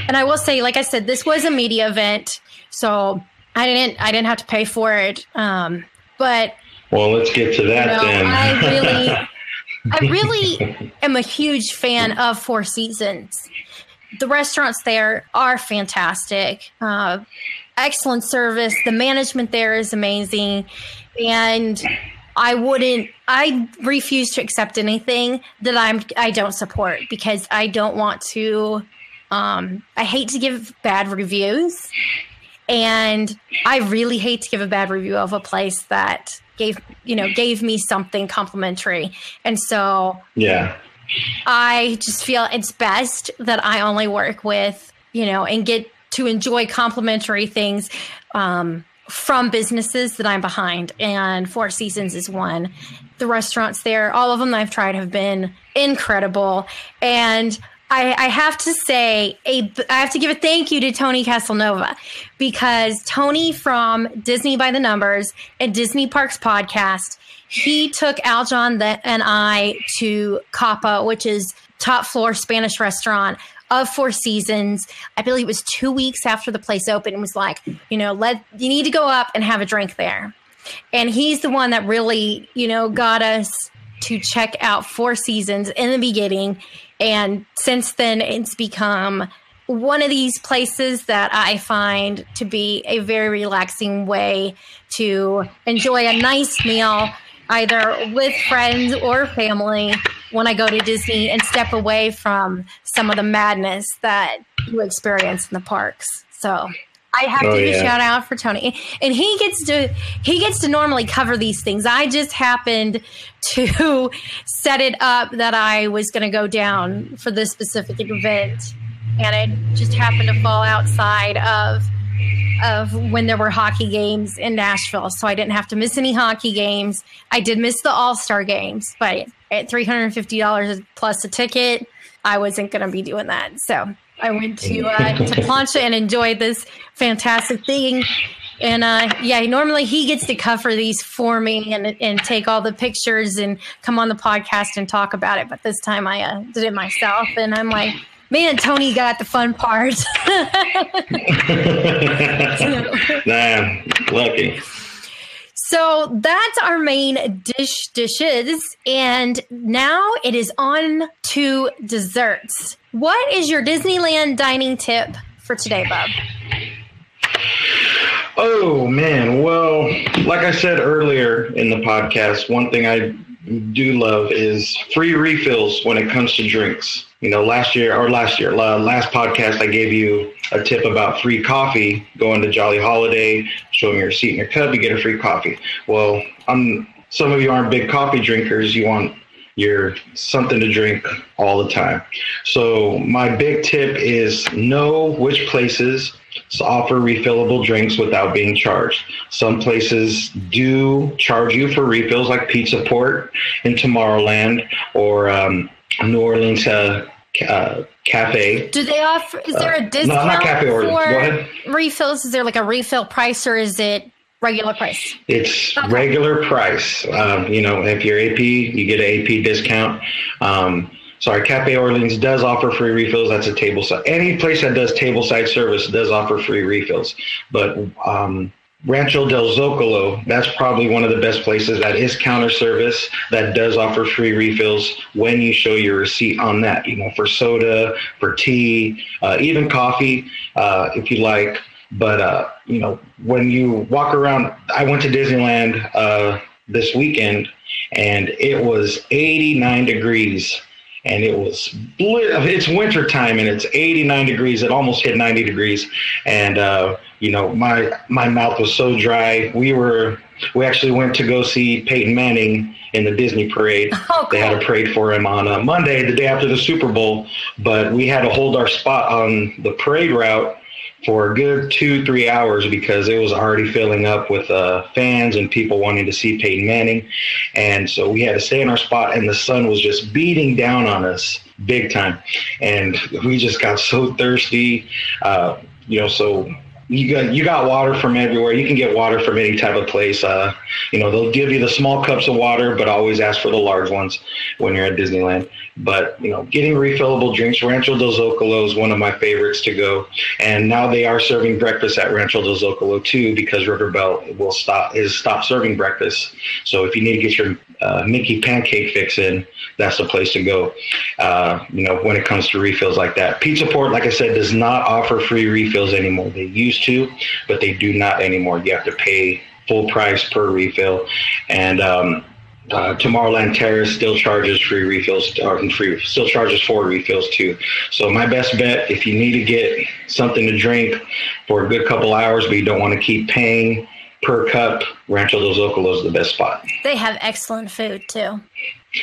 and I will say, like I said, this was a media event, so I didn't I didn't have to pay for it. Um, but Well, let's get to that you know, then. I really, I really am a huge fan of Four Seasons. The restaurants there are fantastic. Uh, excellent service. The management there is amazing, and I wouldn't. I refuse to accept anything that I'm. I don't support because I don't want to. Um, I hate to give bad reviews, and I really hate to give a bad review of a place that gave you know gave me something complimentary, and so yeah. I just feel it's best that I only work with, you know, and get to enjoy complimentary things um, from businesses that I'm behind. And Four Seasons is one. The restaurants there, all of them I've tried have been incredible. And I, I have to say, a, I have to give a thank you to Tony Casanova because Tony from Disney by the Numbers and Disney Parks podcast he took Aljon and I to Capa, which is top floor Spanish restaurant of Four Seasons. I believe it was two weeks after the place opened. and Was like, you know, let you need to go up and have a drink there. And he's the one that really, you know, got us to check out Four Seasons in the beginning. And since then, it's become one of these places that I find to be a very relaxing way to enjoy a nice meal, either with friends or family, when I go to Disney and step away from some of the madness that you experience in the parks. So I have Oh, to give yeah. a shout out for Tony, and he gets to he gets to normally cover these things. I just happened to set it up that I was going to go down for this specific event, and it just happened to fall outside of of when there were hockey games in Nashville, so I didn't have to miss any hockey games. I did miss the All Star games, but at three hundred and fifty dollars plus a ticket, I wasn't going to be doing that. So I went to uh, to Plancha and enjoyed this fantastic thing. And uh, yeah, normally he gets to cover these for me and and take all the pictures and come on the podcast and talk about it. But this time I uh, did it myself, and I'm like, man, Tony got the fun part. Damn, lucky. So that's our main dish dishes. And now it is on to desserts. What is your Disneyland dining tip for today, Bob? Oh man, well, like I said earlier in the podcast, one thing I do love is free refills when it comes to drinks. You know, last year or last year, last podcast, I gave you a tip about free coffee. Going to Jolly Holiday, show them your receipt in your cup, you get a free coffee. Well, I'm, some of you aren't big coffee drinkers. You want your something to drink all the time. So my big tip is know which places offer refillable drinks without being charged. Some places do charge you for refills, like Pizza Port in Tomorrowland or um, New Orleans uh, uh, Cafe. Do they offer? Is there a discount uh, no, not Cafe for Go ahead. refills? Is there like a refill price, or is it regular price? It's okay. regular price. Um, you know, if you're AP, you get an AP discount. Um, sorry, Cafe Orleans does offer free refills. That's a table side. Any place that does table side service does offer free refills. But um, Rancho del Zocalo, that's probably one of the best places that is counter service that does offer free refills when you show your receipt on that, you know, for soda, for tea, uh, even coffee, uh, if you like. But, uh, you know, when you walk around, I went to Disneyland uh, this weekend and it was 89 degrees and it was it's winter time and it's 89 degrees it almost hit 90 degrees and uh, you know my my mouth was so dry. We were we actually went to go see peyton manning in the disney parade. Oh, they had a parade for him on uh, monday the day after the super bowl but we had to hold our spot on the parade route for a good two, three hours because it was already filling up with uh, fans and people wanting to see Peyton Manning. And so we had to stay in our spot, and the sun was just beating down on us big time. And we just got so thirsty. Uh, you know, so you got you got water from everywhere. You can get water from any type of place. Uh, you know, they'll give you the small cups of water, but always ask for the large ones when you're at Disneyland. But you know, getting refillable drinks, Rancho del Zocalo is one of my favorites to go. And now they are serving breakfast at Rancho del Zocalo too, because River Belle will stop is stop serving breakfast. So if you need to get your uh, Mickey pancake fix in, that's the place to go. Uh, you know, when it comes to refills like that, Pizza Port, like I said, does not offer free refills anymore. They used to, but they do not anymore. You have to pay full price per refill, and um, uh, Tomorrowland Terrace still charges free refills, or free still charges for refills too. So my best bet, if you need to get something to drink for a good couple hours, but you don't want to keep paying per cup, Rancho Los Zocalo is the best spot. They have excellent food too.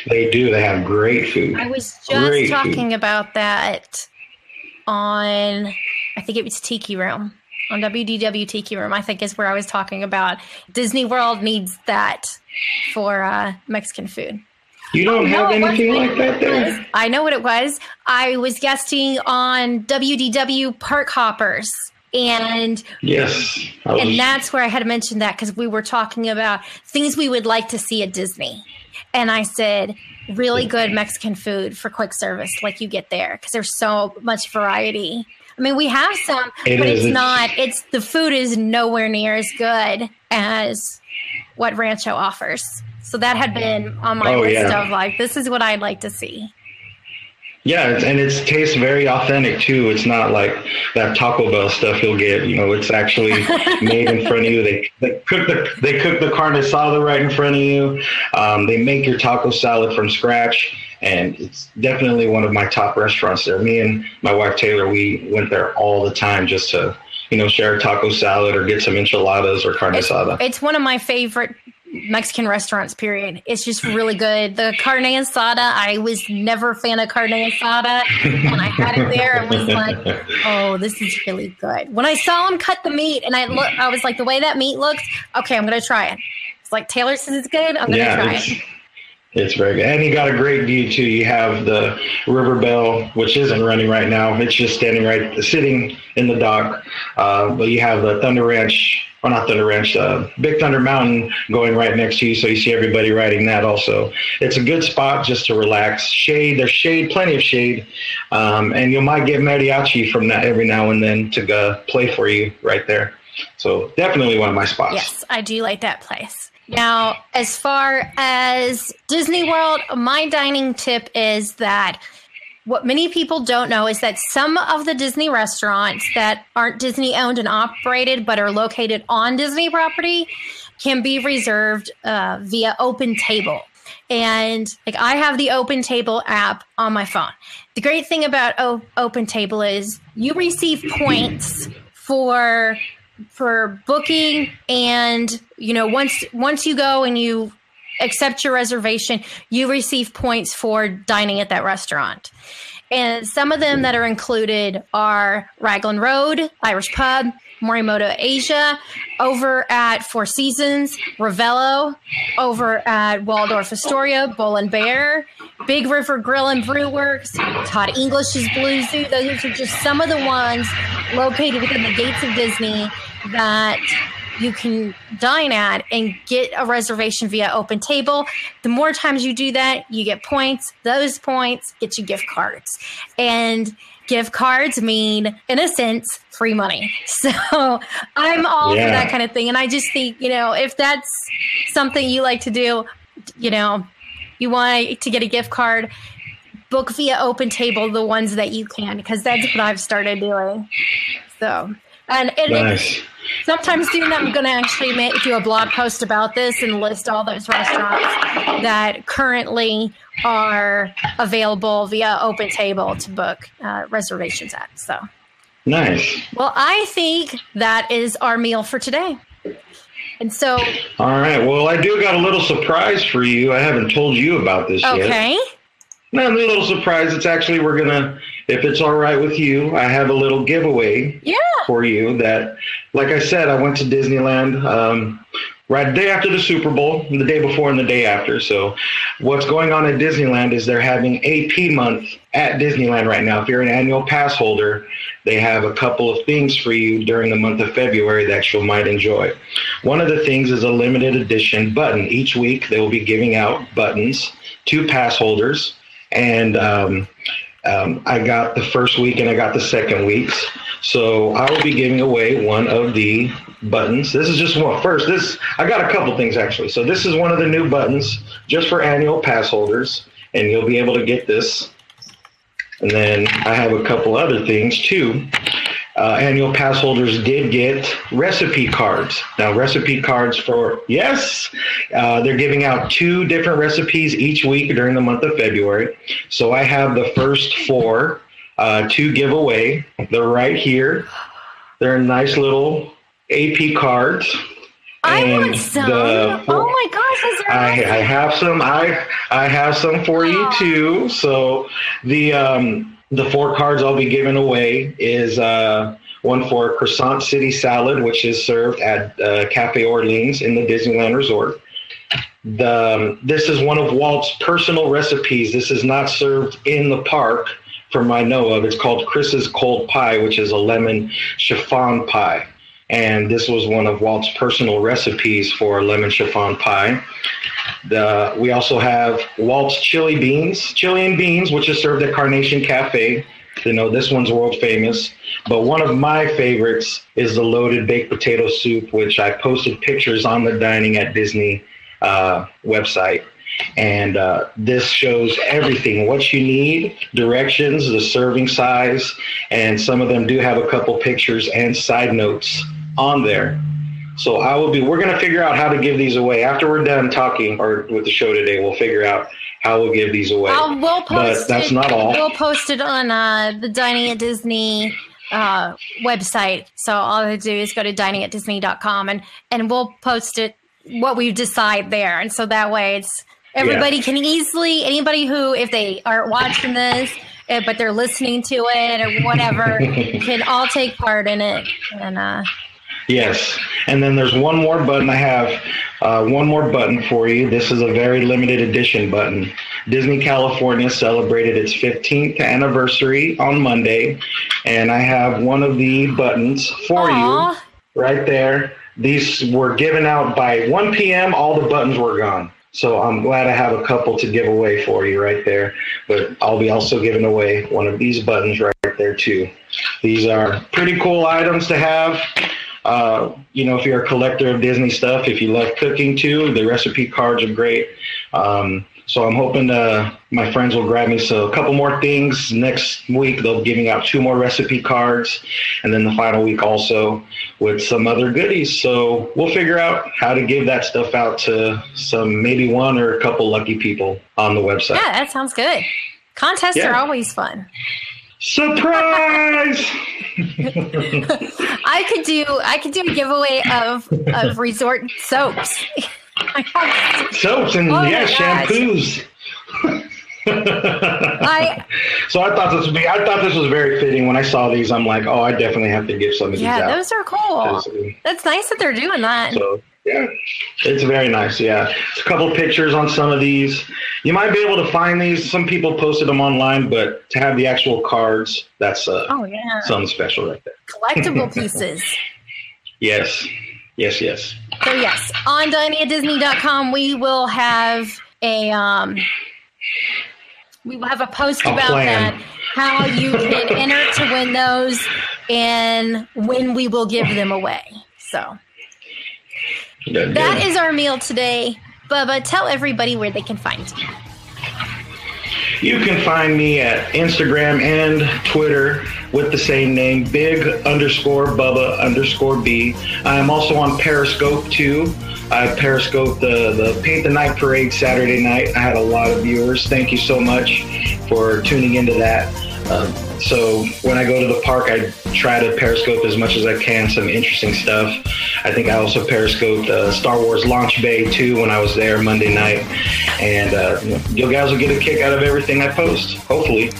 They do. They have great food. I was just great talking food. about that on, I think it was Tiki Room on WDW Tiki Room. I think is where I was talking about Disney World needs that for uh, Mexican food. You don't have anything like that there. I know what it was. I was guesting on WDW Park Hoppers and yes was, and that's where i had to mention that because we were talking about things we would like to see at disney and i said really good mexican food for quick service like you get there because there's so much variety i mean we have some it but is, it's not it's the food is nowhere near as good as what rancho offers. So that had been on my oh, list yeah. of like this is what i'd like to see yeah, and it tastes very authentic too. It's not like that Taco Bell stuff you'll get. You know, it's actually made in front of you. They they cook the they cook the carne asada right in front of you. Um, they make your taco salad from scratch, and it's definitely one of my top restaurants there. Me and my wife Taylor, we went there all the time just to you know share a taco salad or get some enchiladas or carne asada. It's one of my favorite Mexican restaurants, period. It's just really good. The carne asada, I was never a fan of carne asada. When I had it there, it was like, oh, this is really good. When I saw him cut the meat and I look, I was like, the way that meat looks, okay, I'm going to try it. It's like Taylor says it's good. I'm going to yeah, try it. It's very good. And you got a great view too. You have the River Belle, which isn't running right now. It's just standing right, sitting in the dock. Uh, but you have the Thunder Ranch or not Thunder Ranch, uh, Big Thunder Mountain going right next to you, so you see everybody riding that. Also, it's a good spot just to relax. Shade, there's shade, plenty of shade, um, and you might get mariachi from that every now and then to uh, play for you right there. So definitely one of my spots. Yes, I do like that place. Now, as far as Disney World, my dining tip is that what many people don't know is that some of the Disney restaurants that aren't Disney owned and operated but are located on Disney property can be reserved uh, via Open Table. And like I have the Open Table app on my phone. The great thing about o- Open Table is you receive points for for booking and you know once once you go and you accept your reservation, you receive points for dining at that restaurant. And some of them that are included are Raglan Road, Irish Pub, Morimoto Asia, over at Four Seasons, Ravello, over at Waldorf Astoria, Bull and Bear, Big River Grill and Brew Works, Todd English's Blue Zoo. Those are just some of the ones located within the gates of Disney that you can dine at and get a reservation via open table. The more times you do that, you get points. Those points get you gift cards. And gift cards mean, in a sense, free money. So I'm all yeah. for that kind of thing. And I just think, you know, if that's something you like to do, you know, you want to get a gift card, book via open table the ones that you can, because that's what I've started doing. So, and it, nice. it, sometime soon I'm going to actually make, do a blog post about this and list all those restaurants that currently are available via Open Table to book uh, reservations at. So nice. Well, I think that is our meal for today. And so, all right. Well, I do got a little surprise for you. I haven't told you about this okay. yet. Okay. No, a little surprise. It's actually we're gonna, if it's all right with you, I have a little giveaway yeah. for you. That, like I said, I went to Disneyland um, right the day after the Super Bowl, the day before and the day after. So, what's going on at Disneyland is they're having AP month at Disneyland right now. If you're an annual pass holder, they have a couple of things for you during the month of February that you might enjoy. One of the things is a limited edition button. Each week they will be giving out buttons to pass holders and um, um, I got the first week and I got the second weeks. So I will be giving away one of the buttons. This is just one. First, this I got a couple things actually. So this is one of the new buttons just for annual pass holders, and you'll be able to get this. And then I have a couple other things too uh, annual pass holders did get recipe cards. Now, recipe cards for, yes, uh, they're giving out two different recipes each week during the month of February. So I have the first four uh, to give away. They're right here. They're nice little AP cards. I want some. The, oh my gosh, I, I, have some. I I have some for you too. So the um, the four cards I'll be giving away is uh, one for Croissant City Salad, which is served at uh, Cafe Orleans in the Disneyland Resort. The, um, this is one of Walt's personal recipes. This is not served in the park from I know of. It's called Chris's Cold Pie, which is a lemon chiffon pie. And this was one of Walt's personal recipes for lemon chiffon pie. The, we also have Walt's chili beans, chili and beans, which is served at Carnation Cafe. You know, this one's world famous. But one of my favorites is the loaded baked potato soup, which I posted pictures on the Dining at Disney uh, website. And uh, this shows everything what you need, directions, the serving size, and some of them do have a couple pictures and side notes on there. So I will be. We're going to figure out how to give these away after we're done talking or with the show today. We'll figure out how we'll give these away. I'll, we'll post but that's it, not all. We'll post it on uh, the Dining at Disney uh, website. So all I do is go to diningatdisney.com and and we'll post it what we decide there. And so that way it's everybody yeah. can easily anybody who if they aren't watching this eh, but they're listening to it or whatever can all take part in it and uh Yes. And then there's one more button. I have uh, one more button for you. This is a very limited edition button. Disney California celebrated its 15th anniversary on Monday, and I have one of the buttons for Aww. you right there. These were given out by 1 p.m. All the buttons were gone. So I'm glad I have a couple to give away for you right there. But I'll be also giving away one of these buttons right there too. These are pretty cool items to have. Uh, you know, if you're a collector of Disney stuff, if you love cooking too, the recipe cards are great. Um, so I'm hoping uh, my friends will grab me so a couple more things next week. They'll be giving out two more recipe cards, and then the final week also with some other goodies. So we'll figure out how to give that stuff out to some maybe one or a couple lucky people on the website. Yeah, that sounds good. Contests Yeah. are always fun. Surprise! I could do I could do a giveaway of of resort soaps. Soaps and Oh yeah, shampoos. I So I thought this would be. I thought this was very fitting. When I saw these, I'm like, oh, I definitely have to give some of these yeah, those are cool. That's nice that they're doing that. So yeah, it's very nice. Yeah, it's a couple pictures on some of these. You might be able to find these. Some people posted them online, but to have the actual cards, that's uh, Oh yeah, something special right there. collectible pieces. Yes, yes, yes. So yes, on diningatdisney.com we will have a um we will have a post A about plan. that, how you can enter to win those and when we will give them away. So that good. is our meal today. Bubba, tell everybody where they can find you. You can find me at Instagram and Twitter with the same name, big underscore Bubba underscore B. I am also on Periscope too. I Periscope the, the Paint the Night Parade Saturday night. I had a lot of viewers. Thank you so much for tuning into that. Um, so when I go to the park, I try to Periscope as much as I can some interesting stuff. I think I also Periscoped uh, Star Wars Launch Bay too when I was there Monday night. And uh, you, guys will get a kick out of everything I post, hopefully.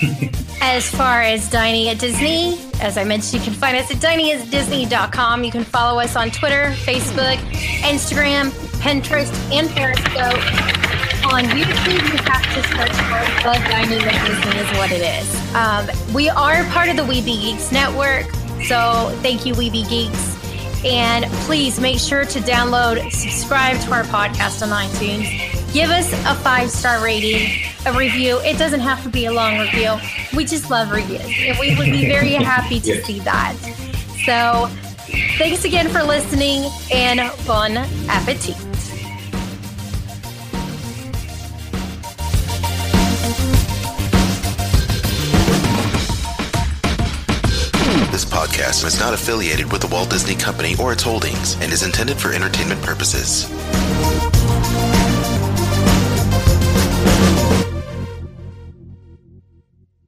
As far as Dining at Disney, as I mentioned, you can find us at diningatdisney.com. You can follow us on Twitter, Facebook, Instagram, Pinterest, and Periscope. On YouTube, you have to search for The Dining Disney is what it is. Um, we are part of the Weeby Geeks Network, so thank you, Weeby Geeks. And please make sure to download, subscribe to our podcast on iTunes. Give us a five star rating, a review. It doesn't have to be a long review. We just love reviews, and we would be very happy to see that. So, thanks again for listening, and bon appetit. Podcast is not affiliated with the Walt Disney Company or its holdings and is intended for entertainment purposes.